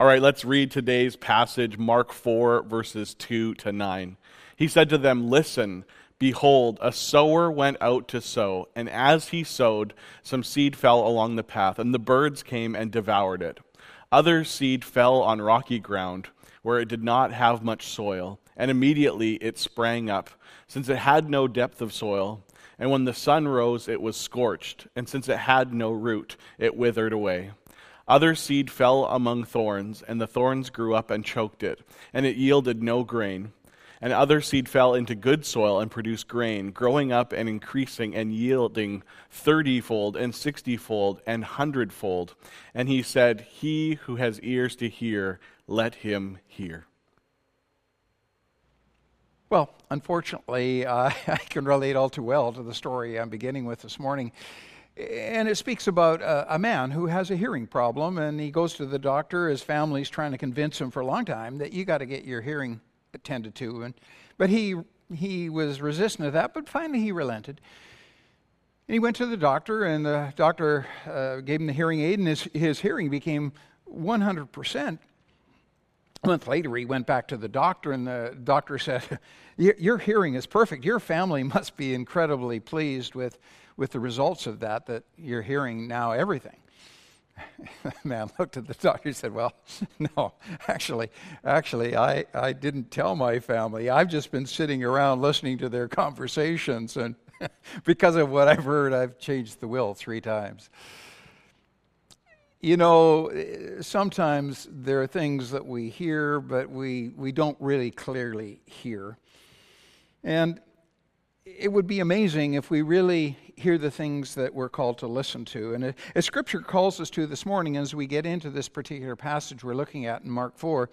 All right, let's read today's passage, Mark 4, verses 2 to 9. He said to them, Listen, behold, a sower went out to sow, and as he sowed, some seed fell along the path, and the birds came and devoured it. Other seed fell on rocky ground, where it did not have much soil, and immediately it sprang up, since it had no depth of soil. And when the sun rose, it was scorched, and since it had no root, it withered away. Other seed fell among thorns, and the thorns grew up and choked it, and it yielded no grain. And other seed fell into good soil and produced grain, growing up and increasing and yielding thirtyfold and sixtyfold and hundredfold. And he said, He who has ears to hear, let him hear. Well, unfortunately, uh, I can relate all too well to the story I'm beginning with this morning. And it speaks about a, a, man who has a hearing problem, and he goes to the doctor. His family's trying to convince him for a long time that you got to get your hearing attended to. And, but he, he was resistant to that, but finally he relented. And he went to the doctor, and the doctor uh, gave him the hearing aid, and his, his hearing became 100%. A month later, he went back to the doctor, and the doctor said, Your hearing is perfect. Your family must be incredibly pleased with with the results of that, that you're hearing now everything. the man looked at the doctor and said, Well, no, actually, actually, I, I didn't tell my family. I've just been sitting around listening to their conversations, and because of what I've heard, I've changed the will three times. You know, sometimes there are things that we hear, but we, we don't really clearly hear. And it would be amazing if we really hear the things that we're called to listen to. And as Scripture calls us to this morning, as we get into this particular passage we're looking at in Mark 4,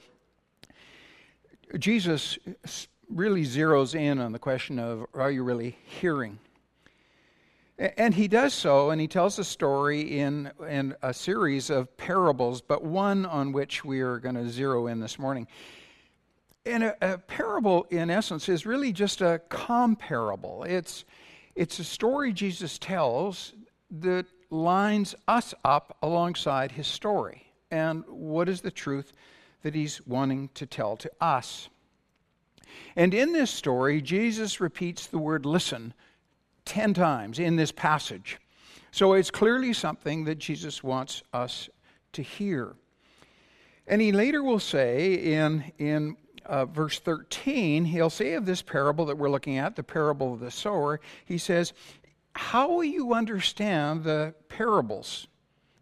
Jesus really zeroes in on the question of are you really hearing? And he does so, and he tells a story in, in a series of parables, but one on which we are going to zero in this morning. And a, a, parable, in essence, is really just a comparable. It's, it's a story Jesus tells that lines us up alongside his story. And what is the truth that he's wanting to tell to us? And in this story, Jesus repeats the word listen 10 times in this passage. So it's clearly something that Jesus wants us to hear. And he later will say in, in uh, verse 13, he'll say of this parable that we're looking at, the parable of the sower, he says, How will you understand the parables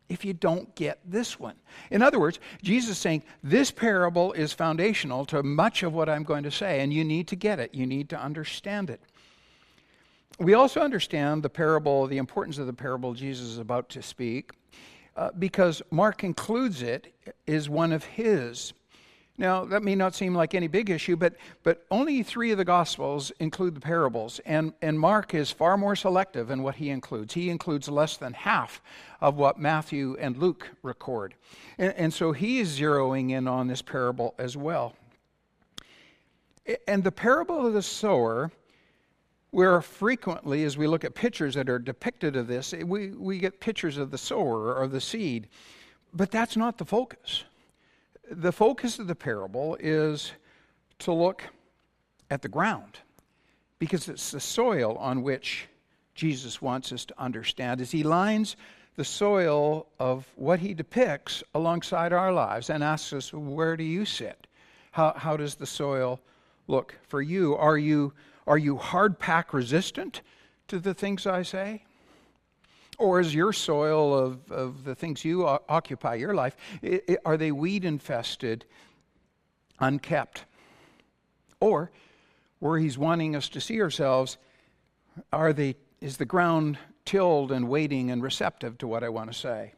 if you don't get this one? In other words, Jesus is saying, This parable is foundational to much of what I'm going to say, and you need to get it. You need to understand it. We also understand the parable, the importance of the parable Jesus is about to speak, uh, because Mark includes it as one of his. Now, that may not seem like any big issue, but, but only three of the Gospels include the parables, and, and Mark is far more selective in what he includes. He includes less than half of what Matthew and Luke record. And, and so he is zeroing in on this parable as well. And the parable of the sower, where frequently, as we look at pictures that are depicted of this, we, we get pictures of the sower or the seed, but that's not the focus the focus of the parable is to look at the ground because it's the soil on which Jesus wants us to understand as he lines the soil of what he depicts alongside our lives and asks us, Where do you sit? How, how does the soil look for you? Are you, are you hard pack resistant to the things I say? Or is your soil of, of the things you occupy your life, it, it, are they weed infested, unkept? Or where he's wanting us to see ourselves, are they, is the ground tilled and waiting and receptive to what I want to say?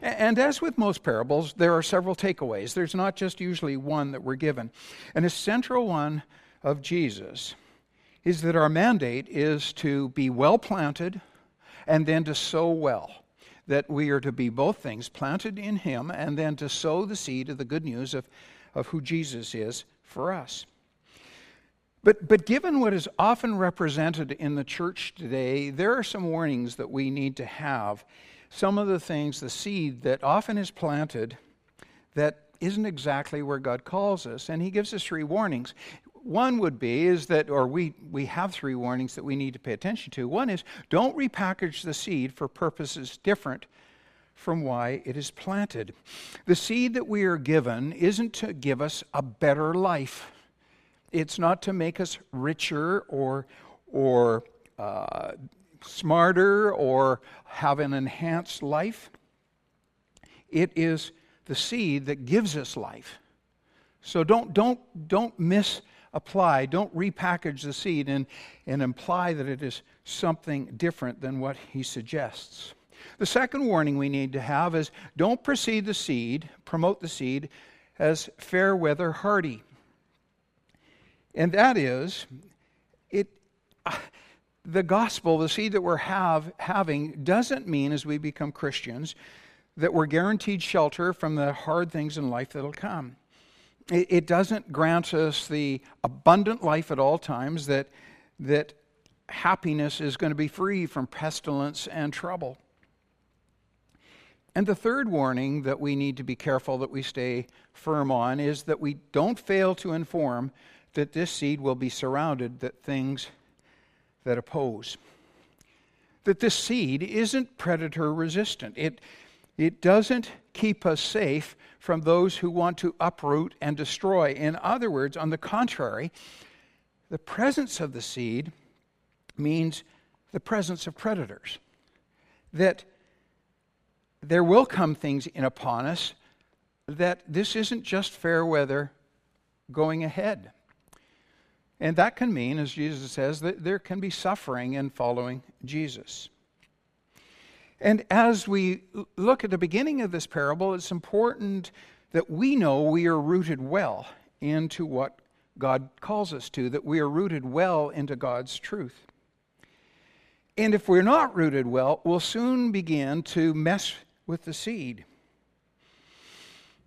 And as with most parables, there are several takeaways. There's not just usually one that we're given. And a central one of Jesus is that our mandate is to be well planted, and then to sow well. That we are to be both things, planted in Him, and then to sow the seed of the good news of, of who Jesus is for us. But, but given what is often represented in the church today, there are some warnings that we need to have. Some of the things, the seed that often is planted that isn't exactly where God calls us. And he gives us three warnings. One would be is that, or we, we have three warnings that we need to pay attention to. One is don't repackage the seed for purposes different from why it is planted. The seed that we are given isn't to give us a better life. It's not to make us richer or, or uh, smarter or have an enhanced life. It is the seed that gives us life. So don't, don't, don't misapply, don't repackage the seed and, and imply that it is something different than what he suggests. The second warning we need to have is don't precede the seed, promote the seed as fair weather hardy. And that is, it, the gospel, the seed that we're have, having, doesn't mean as we become Christians that we're guaranteed shelter from the hard things in life that'll come. It, it doesn't grant us the abundant life at all times that, that happiness is going to be free from pestilence and trouble. And the third warning that we need to be careful that we stay firm on is that we don't fail to inform that this seed will be surrounded that things that oppose. That this seed isn't predator resistant. It it doesn't keep us safe from those who want to uproot and destroy. In other words, on the contrary, the presence of the seed means the presence of predators. That there will come things in upon us that this isn't just fair weather going ahead. And that can mean, as Jesus says, that there can be suffering in following Jesus. And as we look at the beginning of this parable, it's important that we know we are rooted well into what God calls us to, that we are rooted well into God's truth. And if we're not rooted well, we'll soon begin to mess with the seed.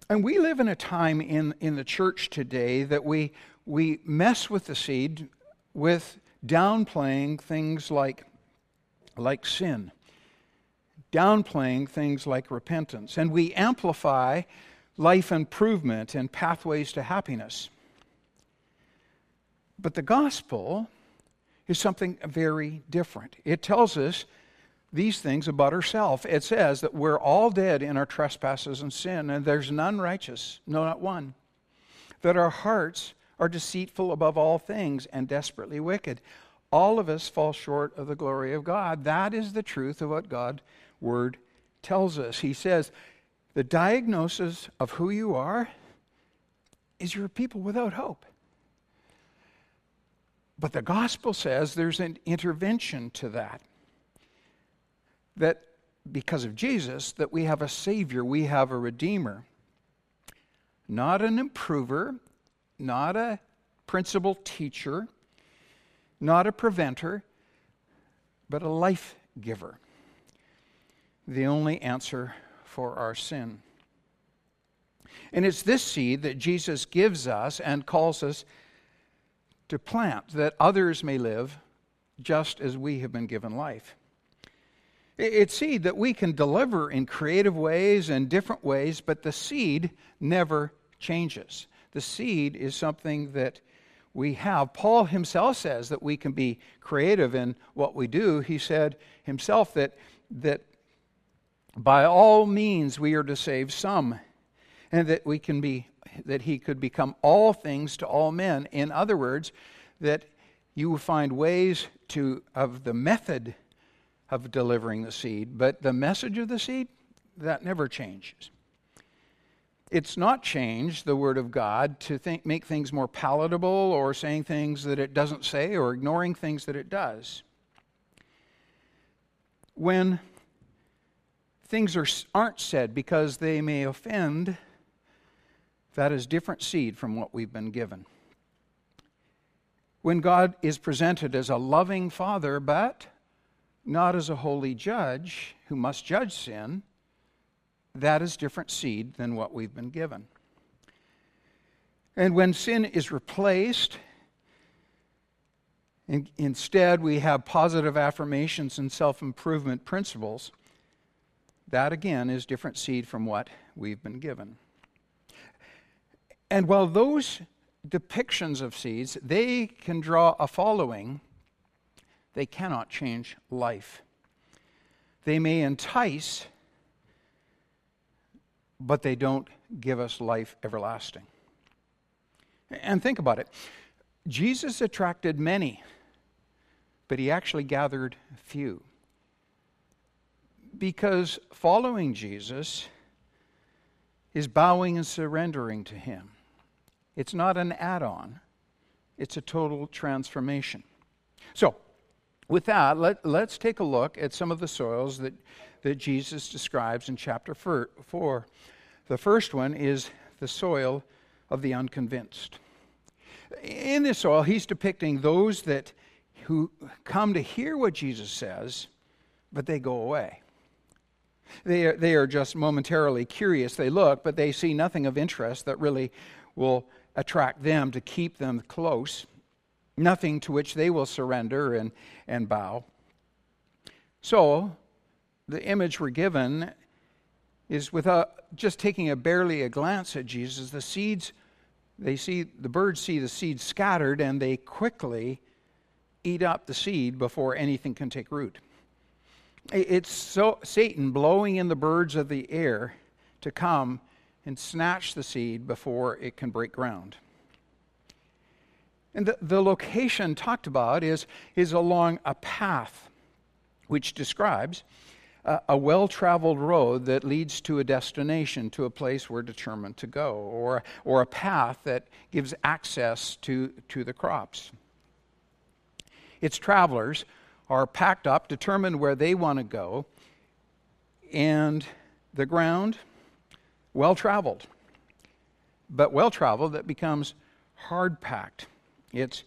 And we live in a time in, in the church today that we, we mess with the seed with downplaying things like, like sin downplaying things like repentance, and we amplify life improvement and pathways to happiness. But the gospel is something very different. It tells us these things about ourselves. It says that we're all dead in our trespasses and sin, and there's none righteous, no, not one. That our hearts are deceitful above all things and desperately wicked. All of us fall short of the glory of God. That is the truth of what God word tells us. He says, the diagnosis of who you are is you're a people without hope. But the gospel says there's an intervention to that. That because of Jesus, that we have a Savior, we have a Redeemer. Not an improver, not a principal teacher, not a preventer, but a life giver the only answer for our sin. And it's this seed that Jesus gives us and calls us to plant that others may live just as we have been given life. It's seed that we can deliver in creative ways and different ways, but the seed never changes. The seed is something that we have. Paul himself says that we can be creative in what we do. He said himself that, that by all means we are to save some and that we can be that he could become all things to all men. In other words that you will find ways to of the method of delivering the seed but the message of the seed that never changes. It's not changed the word of god to think, make things more palatable or saying things that it doesn't say or ignoring things that it does. When things are, aren't said because they may offend, that is different seed from what we've been given. When God is presented as a loving father, but not as a holy judge who must judge sin, that is different seed than what we've been given. And when sin is replaced, instead we have positive affirmations and self improvement principles that again is different seed from what we've been given. And while those depictions of seeds, they can draw a following, they cannot change life. They may entice, but they don't give us life everlasting. And think about it Jesus attracted many, but he actually gathered few. Because following Jesus is bowing and surrendering to him. It's not an add on, it's a total transformation. So, with that, let, let's take a look at some of the soils that, that Jesus describes in chapter 4. The first one is the soil of the unconvinced. In this soil, he's depicting those that who come to hear what Jesus says, but they go away. They are, they are just momentarily curious. They look, but they see nothing of interest that really will attract them to keep them close, nothing to which they will surrender and, and bow. So, the image we're given is without just taking a barely a glance at Jesus, the seeds, they see, the birds see the seeds scattered and they quickly eat up the seed before anything can take root. It's so, Satan blowing in the birds of the air to come and snatch the seed before it can break ground. And the, the location talked about is, is along a path which describes a, a well traveled road that leads to a destination, to a place we're determined to go, or, or a path that gives access to, to the crops. Its travelers are packed up, determined where they want to go, and the ground well traveled. But well traveled, that becomes hard packed. It's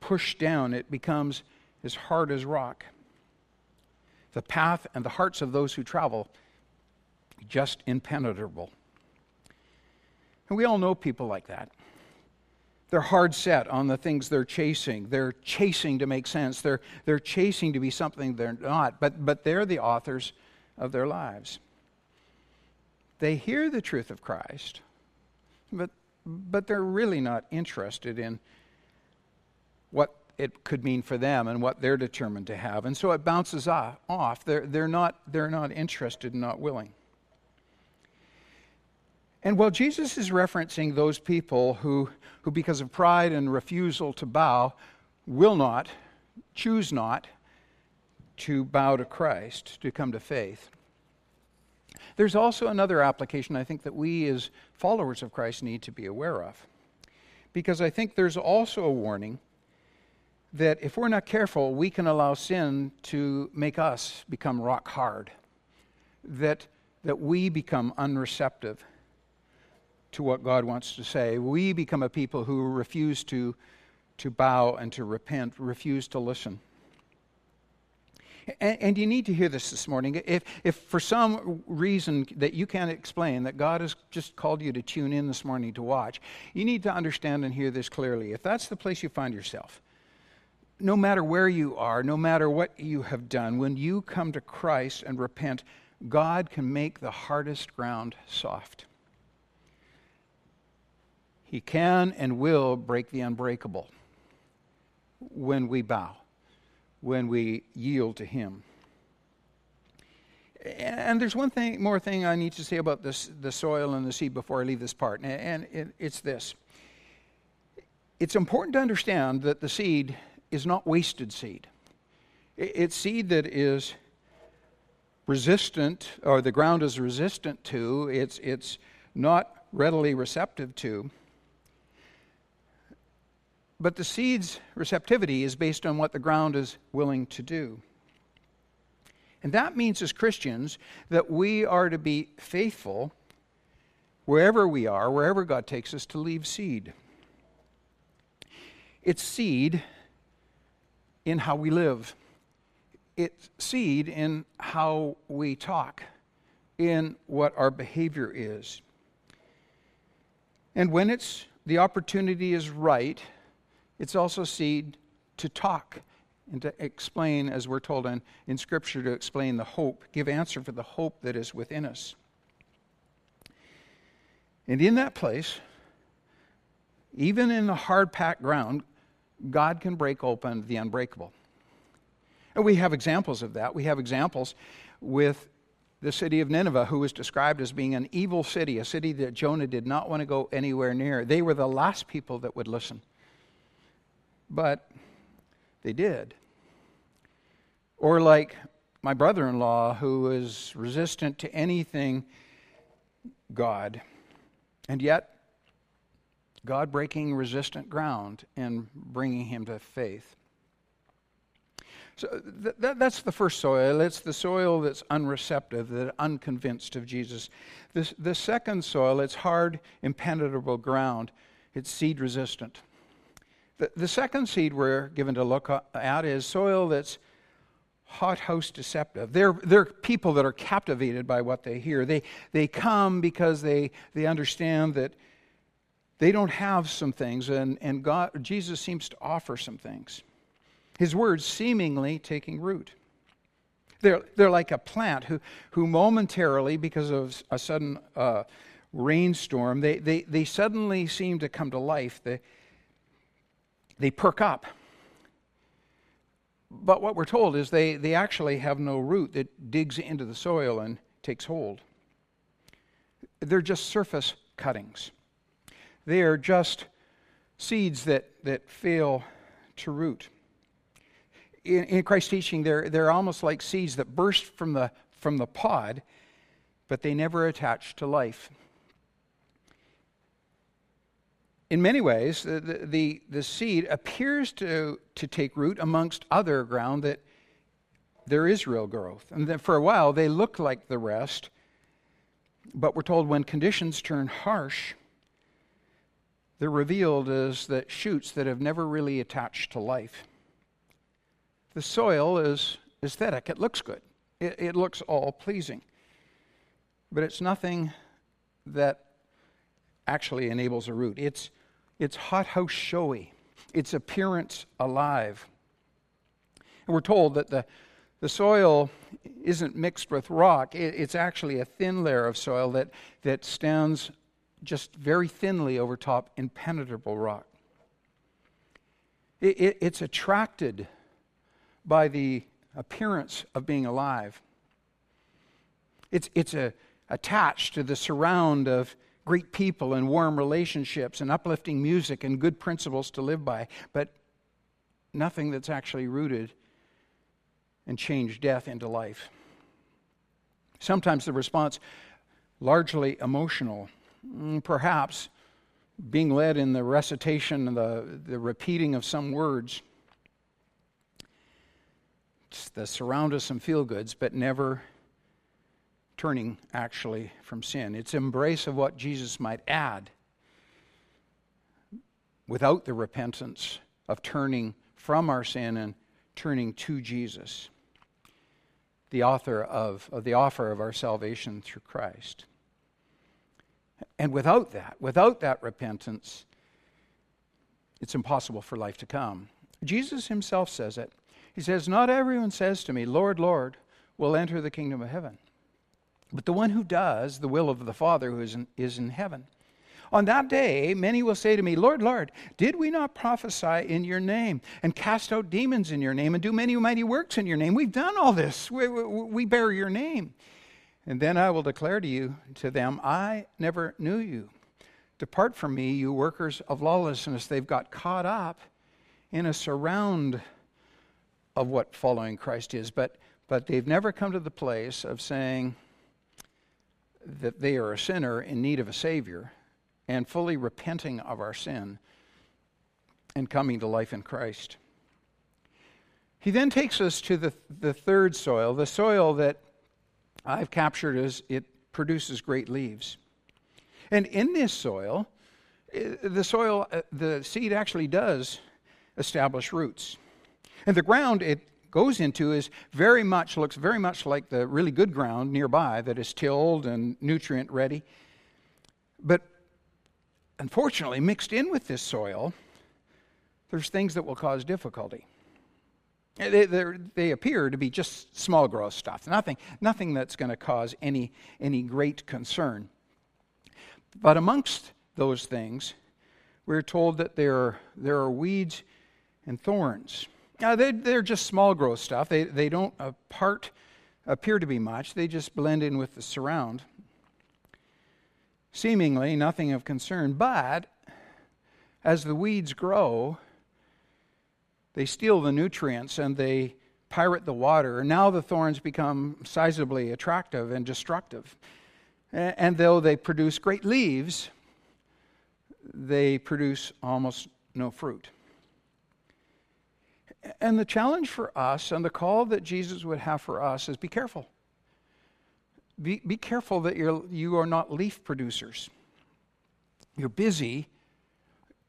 pushed down, it becomes as hard as rock. The path and the hearts of those who travel just impenetrable. And we all know people like that. They're hard set on the things they're chasing. They're chasing to make sense. They're, they're chasing to be something they're not, but, but they're the authors of their lives. They hear the truth of Christ, but, but they're really not interested in what it could mean for them and what they're determined to have. And so it bounces off. They're, they're, not, they're not interested and not willing. And while Jesus is referencing those people who, who, because of pride and refusal to bow, will not, choose not to bow to Christ, to come to faith, there's also another application I think that we as followers of Christ need to be aware of. Because I think there's also a warning that if we're not careful, we can allow sin to make us become rock hard, that, that we become unreceptive to what God wants to say. We become a people who refuse to, to bow and to repent, refuse to listen. And, and, you need to hear this this morning. If, if for some reason that you can't explain, that God has just called you to tune in this morning to watch, you need to understand and hear this clearly. If that's the place you find yourself, no matter where you are, no matter what you have done, when you come to Christ and repent, God can make the hardest ground soft. He can and will break the unbreakable when we bow when we yield to Him. And there's one thing more thing I need to say about this, the soil and the seed before I leave this part, and it, it's this. It's important to understand that the seed is not wasted seed. It's seed that is resistant, or the ground is resistant to, it's, it's not readily receptive to. But the seed's receptivity is based on what the ground is willing to do. And that means, as Christians, that we are to be faithful wherever we are, wherever God takes us, to leave seed. It's seed in how we live, it's seed in how we talk, in what our behavior is. And when it's the opportunity is right, it's also seed to talk and to explain, as we're told in, in Scripture, to explain the hope, give answer for the hope that is within us. And in that place, even in the hard packed ground, God can break open the unbreakable. And we have examples of that. We have examples with the city of Nineveh, who was described as being an evil city, a city that Jonah did not want to go anywhere near. They were the last people that would listen. But they did. Or like my brother in law, who is resistant to anything God, and yet God breaking resistant ground and bringing him to faith. So th- th- that's the first soil. It's the soil that's unreceptive, that unconvinced of Jesus. This, the second soil, it's hard, impenetrable ground. It's seed resistant. The, the second seed we're given to look at is soil that's hothouse deceptive. They're, they're people that are captivated by what they hear. They, they come because they, they understand that they don't have some things, and, and God, Jesus seems to offer some things. His words seemingly taking root. They're, they're like a plant who, who momentarily, because of a sudden uh, rainstorm, they, they, they suddenly seem to come to life. They, they perk up. But what we're told is they, they actually have no root that digs into the soil and takes hold. They're just surface cuttings. They are just seeds that, that fail to root. In, in Christ's teaching, they're, they're almost like seeds that burst from the, from the pod, but they never attach to life. In many ways, the, the, the seed appears to, to take root amongst other ground that there is real growth. And then for a while, they look like the rest, but we're told when conditions turn harsh, they're revealed as that shoots that have never really attached to life. The soil is aesthetic, it looks good, it, it looks all pleasing. But it's nothing that actually enables a root. It's, it's hothouse showy, its appearance alive. And we're told that the, the soil isn't mixed with rock, it, it's actually a thin layer of soil that, that stands just very thinly over top impenetrable rock. It, it, it's attracted by the appearance of being alive. It's, it's a, attached to the surround of great people and warm relationships and uplifting music and good principles to live by, but nothing that's actually rooted and changed death into life. Sometimes the response largely emotional Mm, perhaps being led in the recitation, the, the repeating of some words, the surround of some feel goods, but never turning actually from sin. It's embrace of what Jesus might add without the repentance of turning from our sin and turning to Jesus, the author of, of the offer of our salvation through Christ. And without that, without that repentance, it's impossible for life to come. Jesus himself says it. He says, Not everyone says to me, Lord, Lord, will enter the kingdom of heaven, but the one who does the will of the Father who is in, is in heaven. On that day, many will say to me, Lord, Lord, did we not prophesy in your name and cast out demons in your name and do many mighty works in your name? We've done all this. We, we, we bear your name. And then I will declare to you, to them, I never knew you. Depart from me, you workers of lawlessness. They've got caught up in a surround of what following Christ is, but, but they've never come to the place of saying that they are a sinner in need of a Savior and fully repenting of our sin and coming to life in Christ. He then takes us to the, the third soil, the soil that I've captured as it produces great leaves. And in this soil, eh, the soil, eh, the seed actually does establish roots. And the ground it goes into is very much, looks very much like the really good ground nearby that is tilled and nutrient ready. But unfortunately, mixed in with this soil, there's things that will cause difficulty. Eh, they, they appear to be just small growth stuff, nothing, nothing that's going to cause any, any great concern. But amongst those things, we're told that there are, there are weeds and thorns. They, they're just small growth stuff. They, they don't apart, appear to be much, they just blend in with the surround. Seemingly nothing of concern, but as the weeds grow, they steal the nutrients and they pirate the water. Now the thorns become sizably attractive and destructive. And though they produce great leaves, they produce almost no fruit. And the challenge for us and the call that Jesus would have for us is be careful. Be, be careful that you're, you are not leaf producers. You're busy,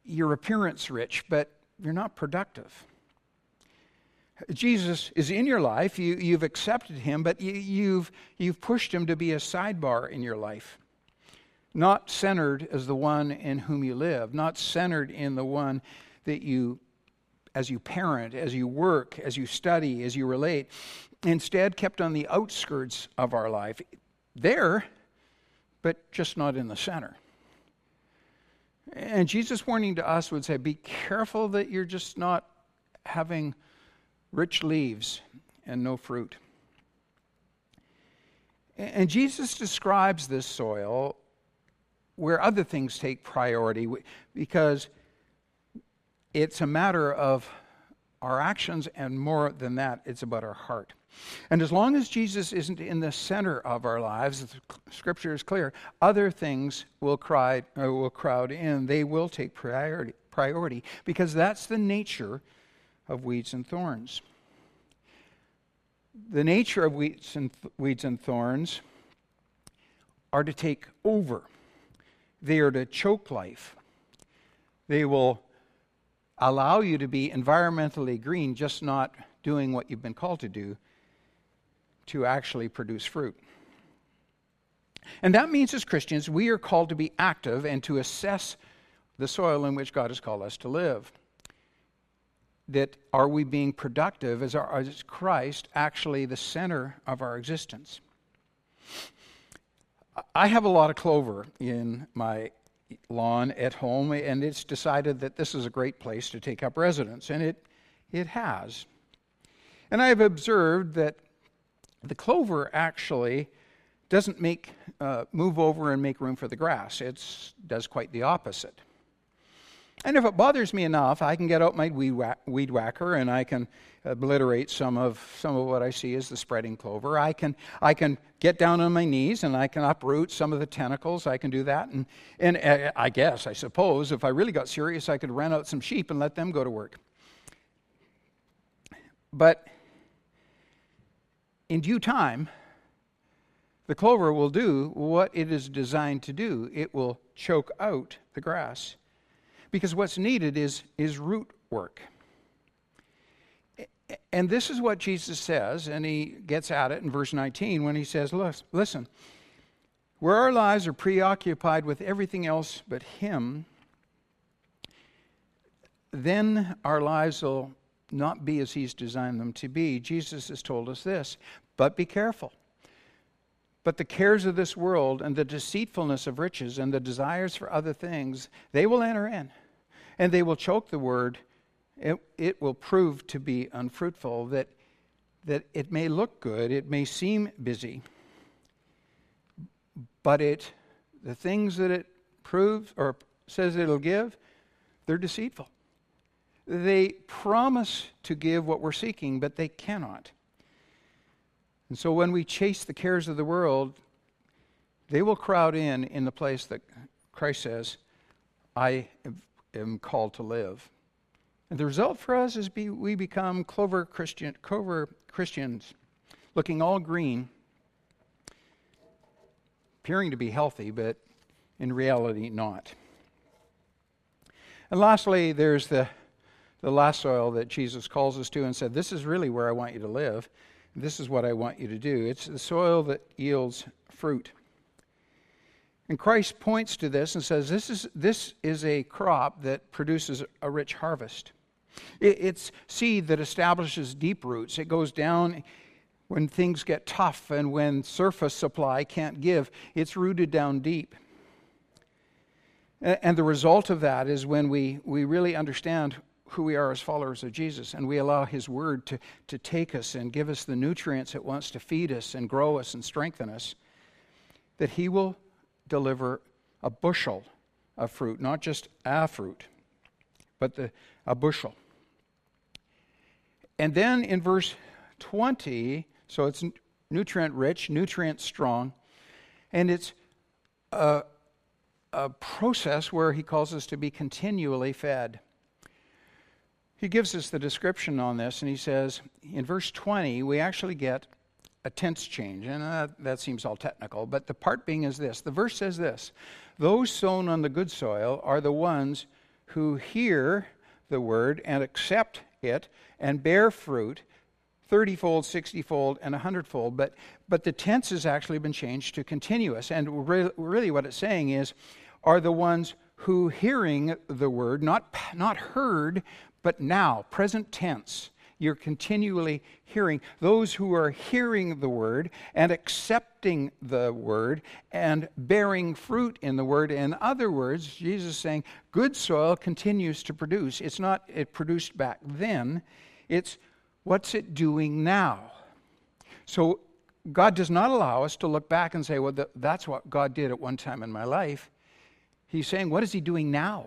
you're appearance rich, but you're not productive. Jesus is in your life, you, you've accepted him, but you, you've, you've pushed him to be a sidebar in your life. Not centered as the one in whom you live, not centered in the one that you, as you parent, as you work, as you study, as you relate. Instead, kept on the outskirts of our life. There, but just not in the center. And Jesus' warning to us would say, be careful that you're just not having rich leaves and no fruit. And Jesus describes this soil where other things take priority because it's a matter of our actions, and more than that, it's about our heart. And as long as Jesus isn't in the center of our lives, the scripture is clear, other things will, cry, uh, will crowd in. They will take priority, priority because that's the nature of weeds and thorns. The nature of weeds and, th- weeds and thorns are to take over, they are to choke life. They will allow you to be environmentally green, just not doing what you've been called to do to actually produce fruit. And that means, as Christians, we are called to be active and to assess the soil in which God has called us to live that are we being productive? Is, our, is Christ actually the center of our existence? I have a lot of clover in my lawn at home, and it's decided that this is a great place to take up residence, and it, it has. And I have observed that the clover actually doesn't make uh, move over and make room for the grass. It does quite the opposite. And if it bothers me enough, I can get out my weed, whack, weed whacker and I can obliterate some of some of what I see as the spreading clover. I can I can get down on my knees and I can uproot some of the tentacles. I can do that, and and uh, I guess I suppose if I really got serious, I could rent out some sheep and let them go to work. But in due time, the clover will do what it is designed to do. It will choke out the grass because what's needed is, is root work. And this is what Jesus says, and he gets at it in verse 19 when he says, Listen, where our lives are preoccupied with everything else but Him, then our lives will not be as He's designed them to be. Jesus has told us this, but be careful. But the cares of this world and the deceitfulness of riches and the desires for other things, they will enter in and they will choke the word. It, it will prove to be unfruitful, that, that it may look good, it may seem busy, but it, the things that it proves or says it'll give, they're deceitful. They promise to give what we're seeking, but they cannot. And so when we chase the cares of the world, they will crowd in in the place that Christ says, I am called to live. And the result for us is be, we become clover, Christian, clover Christians, looking all green, appearing to be healthy, but in reality not. And lastly, there's the, the last soil that Jesus calls us to and said, This is really where I want you to live. This is what I want you to do. It's the soil that yields fruit. And Christ points to this and says, This is, this is a crop that produces a rich harvest. it's seed that establishes deep roots. It goes down when things get tough and when surface supply can't give, it's rooted down deep. And the result of that is when we, we really understand who we are as followers of Jesus and we allow His Word to, to take us and give us the nutrients it wants to feed us and grow us and strengthen us, that He will deliver a bushel of fruit, not just a fruit, but the, a bushel. And then in verse 20, so it's nutrient rich, nutrient strong, and it's a, a process where he calls us to be continually fed. He gives us the description on this, and he says in verse 20, we actually get a tense change, and uh, that seems all technical, but the part being is this the verse says this Those sown on the good soil are the ones who hear the word and accept it and bear fruit thirtyfold, sixtyfold, and a hundredfold. But, but the tense has actually been changed to continuous. And re- really, what it's saying is, are the ones who hearing the word, not, not heard, but now, present tense. You're continually hearing. Those who are hearing the word and accepting the word and bearing fruit in the word. In other words, Jesus is saying, good soil continues to produce. It's not it produced back then, it's what's it doing now? So God does not allow us to look back and say, well, that's what God did at one time in my life. He's saying, what is He doing now?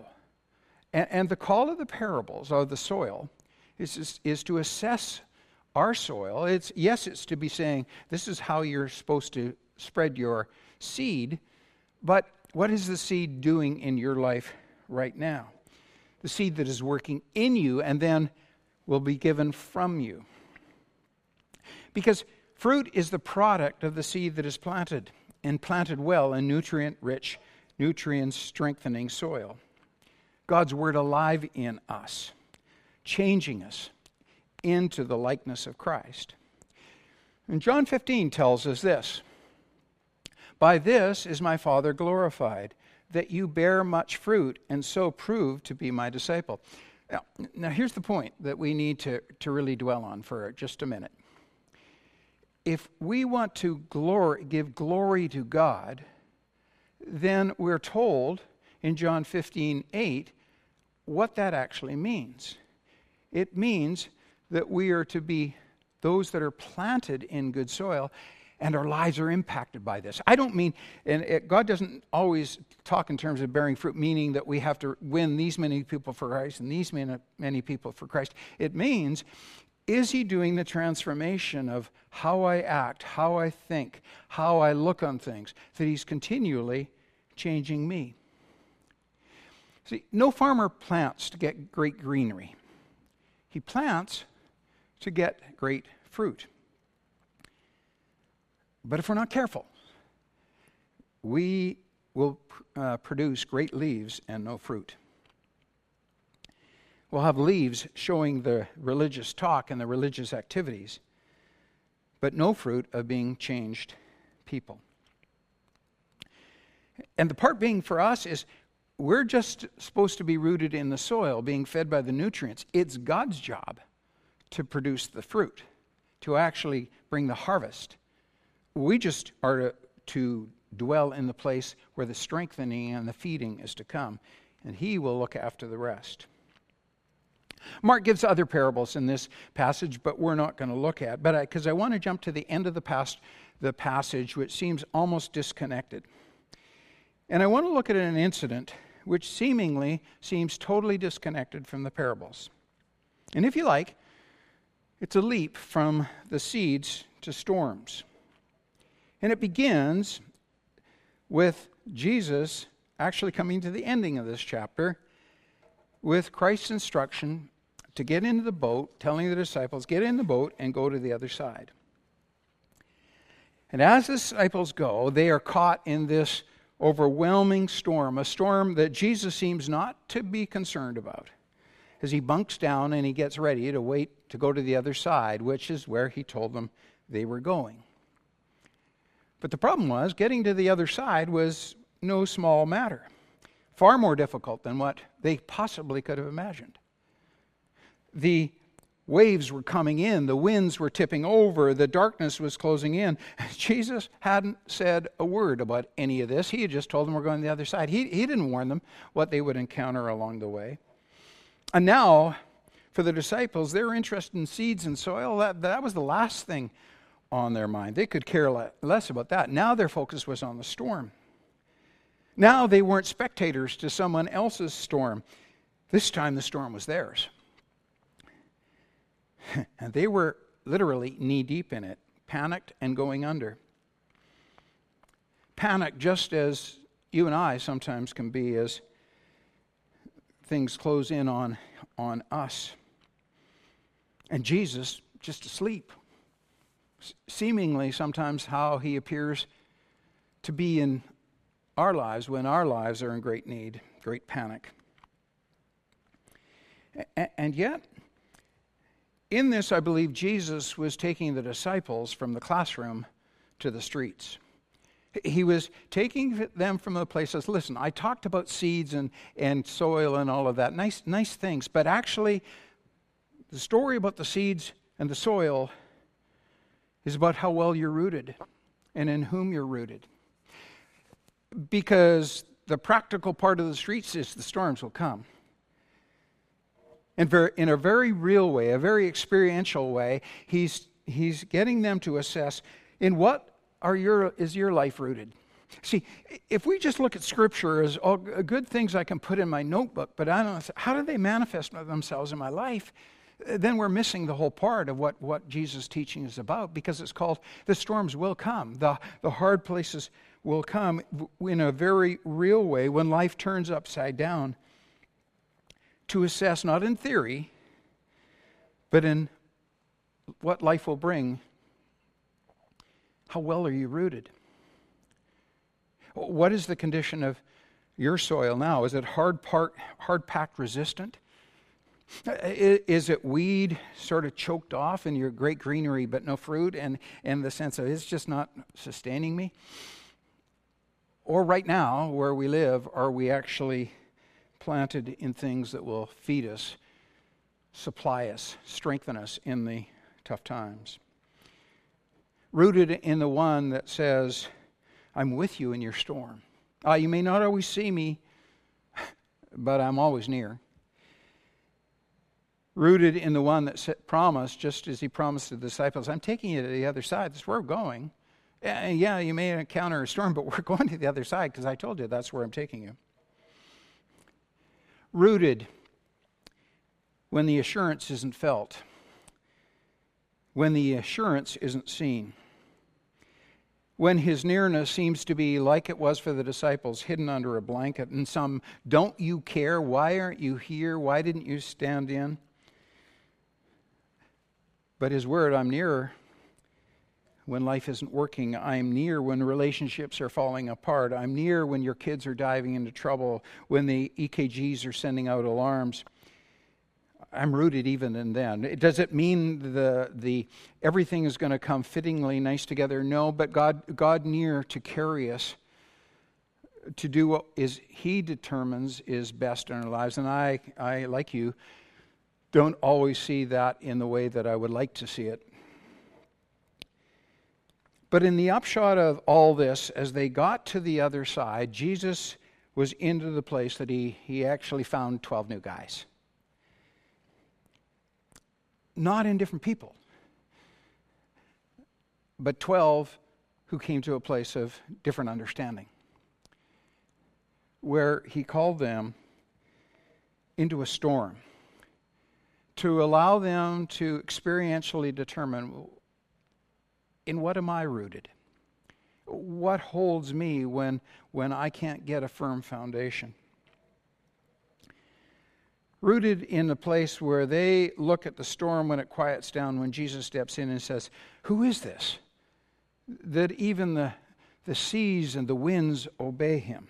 And, the call of the parables of the soil is, is, to assess our soil. It's, yes, it's to be saying, this is how you're supposed to spread your seed, but what is the seed doing in your life right now? The seed that is working in you and then will be given from you. Because fruit is the product of the seed that is planted and planted well in nutrient rich, nutrient strengthening soil. God's word alive in us, changing us into the likeness of Christ. And John 15 tells us this By this is my Father glorified, that you bear much fruit and so prove to be my disciple. Now, now here's the point that we need to, to really dwell on for just a minute. If we want to glory, give glory to God, then we're told in John 15 8 what that actually means. It means that we are to be those that are planted in good soil and our lives are impacted by this. I don't mean, and it, God doesn't always talk in terms of bearing fruit, meaning that we have to win these many people for Christ and these many, many people for Christ. It means, is He doing the transformation of how I act, how I think, how I look on things, that He's continually changing me? See, no farmer plants to get great greenery, he plants to get great fruit. But if we're not careful, we will uh, produce great leaves and no fruit. We'll have leaves showing the religious talk and the religious activities, but no fruit of being changed people. And the part being for us is we're just supposed to be rooted in the soil, being fed by the nutrients. It's God's job to produce the fruit, to actually bring the harvest. We just are to, to dwell in the place where the strengthening and the feeding is to come, and He will look after the rest. Mark gives other parables in this passage, but we're not going to look at. But because I, I want to jump to the end of the past, the passage, which seems almost disconnected, and I want to look at an incident which seemingly seems totally disconnected from the parables. And if you like, it's a leap from the seeds to storms. And it begins with Jesus actually coming to the ending of this chapter with Christ's instruction to get into the boat, telling the disciples, get in the boat and go to the other side. And as the disciples go, they are caught in this overwhelming storm, a storm that Jesus seems not to be concerned about. As he bunks down and he gets ready to wait to go to the other side, which is where he told them they were going. But the problem was, getting to the other side was no small matter, far more difficult than what they possibly could have imagined. The Waves were coming in, the winds were tipping over, the darkness was closing in. Jesus hadn't said a word about any of this. He had just told them we're going to the other side. He, he didn't warn them what they would encounter along the way. And now, for the disciples, they're interested in seeds and soil. That, that was the last thing on their mind. They could care less about that. Now their focus was on the storm. Now they weren't spectators to someone else's storm. This time the storm was theirs. and they were literally knee deep in it, panicked and going under. Panic, just as you and I sometimes can be as things close in on, on us. And Jesus just asleep. Seemingly, sometimes, how he appears to be in our lives when our lives are in great need, great panic. And yet, in this, I believe Jesus was taking the disciples from the classroom to the streets. He was taking them from the places. Listen, I talked about seeds and, and soil and all of that. Nice, nice things. But actually, the story about the seeds and the soil is about how well you're rooted and in whom you're rooted. Because the practical part of the streets is the storms will come. And in a very real way, a very experiential way, he's, he's getting them to assess in what are your, is your life rooted? See, if we just look at Scripture as all good things I can put in my notebook, but I don't how do they manifest themselves in my life? Uh, then we're missing the whole part of what, what Jesus' teaching is about because it's called the storms will come, the, the hard places will come in a very real way when life turns upside down to assess, not in theory, but in what life will bring. How well are you rooted? What is the condition of your soil now? Is it hard, part, hard packed resistant? Is it weed sort of choked off in your great greenery but no fruit and, and the sense of it's just not sustaining me? Or right now, where we live, are we actually planted in things that will feed us, supply us, strengthen us in the tough times. Rooted in the one that says, I'm with you in your storm. Uh, you may not always see me, but I'm always near. Rooted in the one that promised, just as he promised the disciples, I'm taking you to the other side. That's where we're going. Yeah, you may encounter a storm, but we're going to the other side because I told you that's where I'm taking you rooted when the assurance isn't felt, when the assurance isn't seen, when his nearness seems to be like it was for the disciples, hidden under a blanket, and some don't you care? Why aren't you here? Why didn't you stand in? But his word, I'm nearer when life isn't working. I'm near when relationships are falling apart. I'm near when your kids are diving into trouble, when the EKGs are sending out alarms. I'm rooted even in then. Does it mean the, the everything is going to come fittingly nice together? No, but God, God near to carry us to do what is He determines is best in our lives. And I, I, like you, don't always see that in the way that I would like to see it. But in the upshot of all this, as they got to the other side, Jesus was into the place that he, he actually found 12 new guys. Not in different people, but 12 who came to a place of different understanding, where he called them into a storm to allow them to experientially determine in what am I rooted? What holds me when, when I can't get a firm foundation? Rooted in a place where they look at the storm when it quiets down, when Jesus steps in and says, Who is this? That even the, the seas and the winds obey him.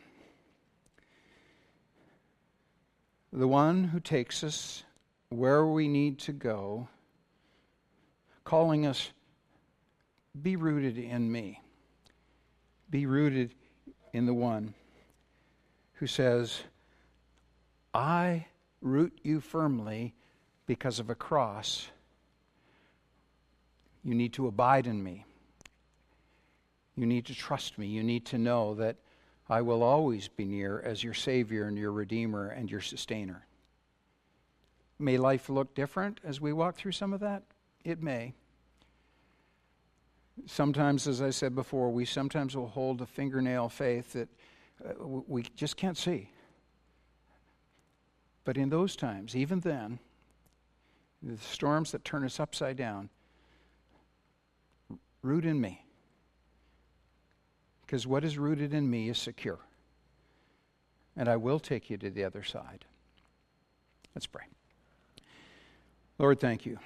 The one who takes us where we need to go, calling us be rooted in me. Be rooted in the one who says, I root you firmly because of a cross You need to abide in me. You need to trust me. You need to know that I will always be near as your Savior and your Redeemer and your Sustainer. May life look different as we walk through some of that? It may. Sometimes, as I said before, we sometimes will hold a fingernail faith that uh, we just can't see. But in those times, even then, the storms that turn us upside down, root in me. Because what is rooted in me is secure. And I will take you to the other side. Let's pray. Lord, thank you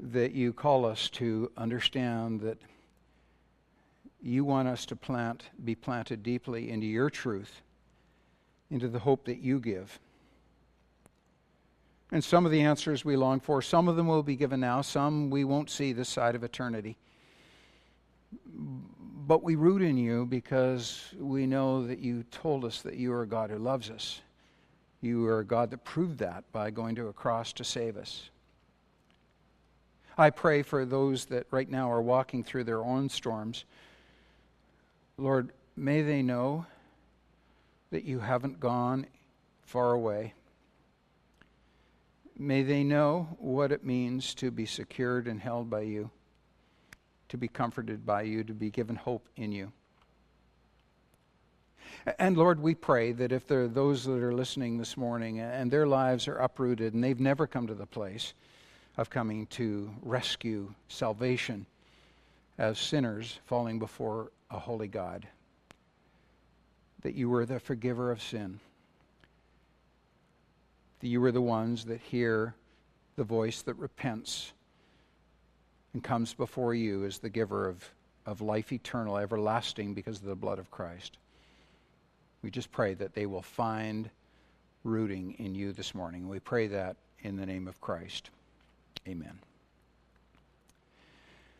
that you call us to understand that you want us to plant, be planted deeply into your truth, into the hope that you give. And some of the answers we long for, some of them will be given now, some we won't see this side of eternity. But we root in you because we know that you told us that you are a God who loves us. You are a God that proved that by going to a cross to save us. I pray for those that right now are walking through their own storms. Lord, may they know that you haven't gone far away. May they know what it means to be secured and held by you, to be comforted by you, to be given hope in you. And Lord, we pray that if there are those that are listening this morning and their lives are uprooted and they've never come to the place of coming to rescue salvation as sinners falling before a holy God. That you were the forgiver of sin. That you were the ones that hear the voice that repents and comes before you as the giver of, of life eternal, everlasting, because of the blood of Christ. We just pray that they will find rooting in you this morning. We pray that in the name of Christ. Amen.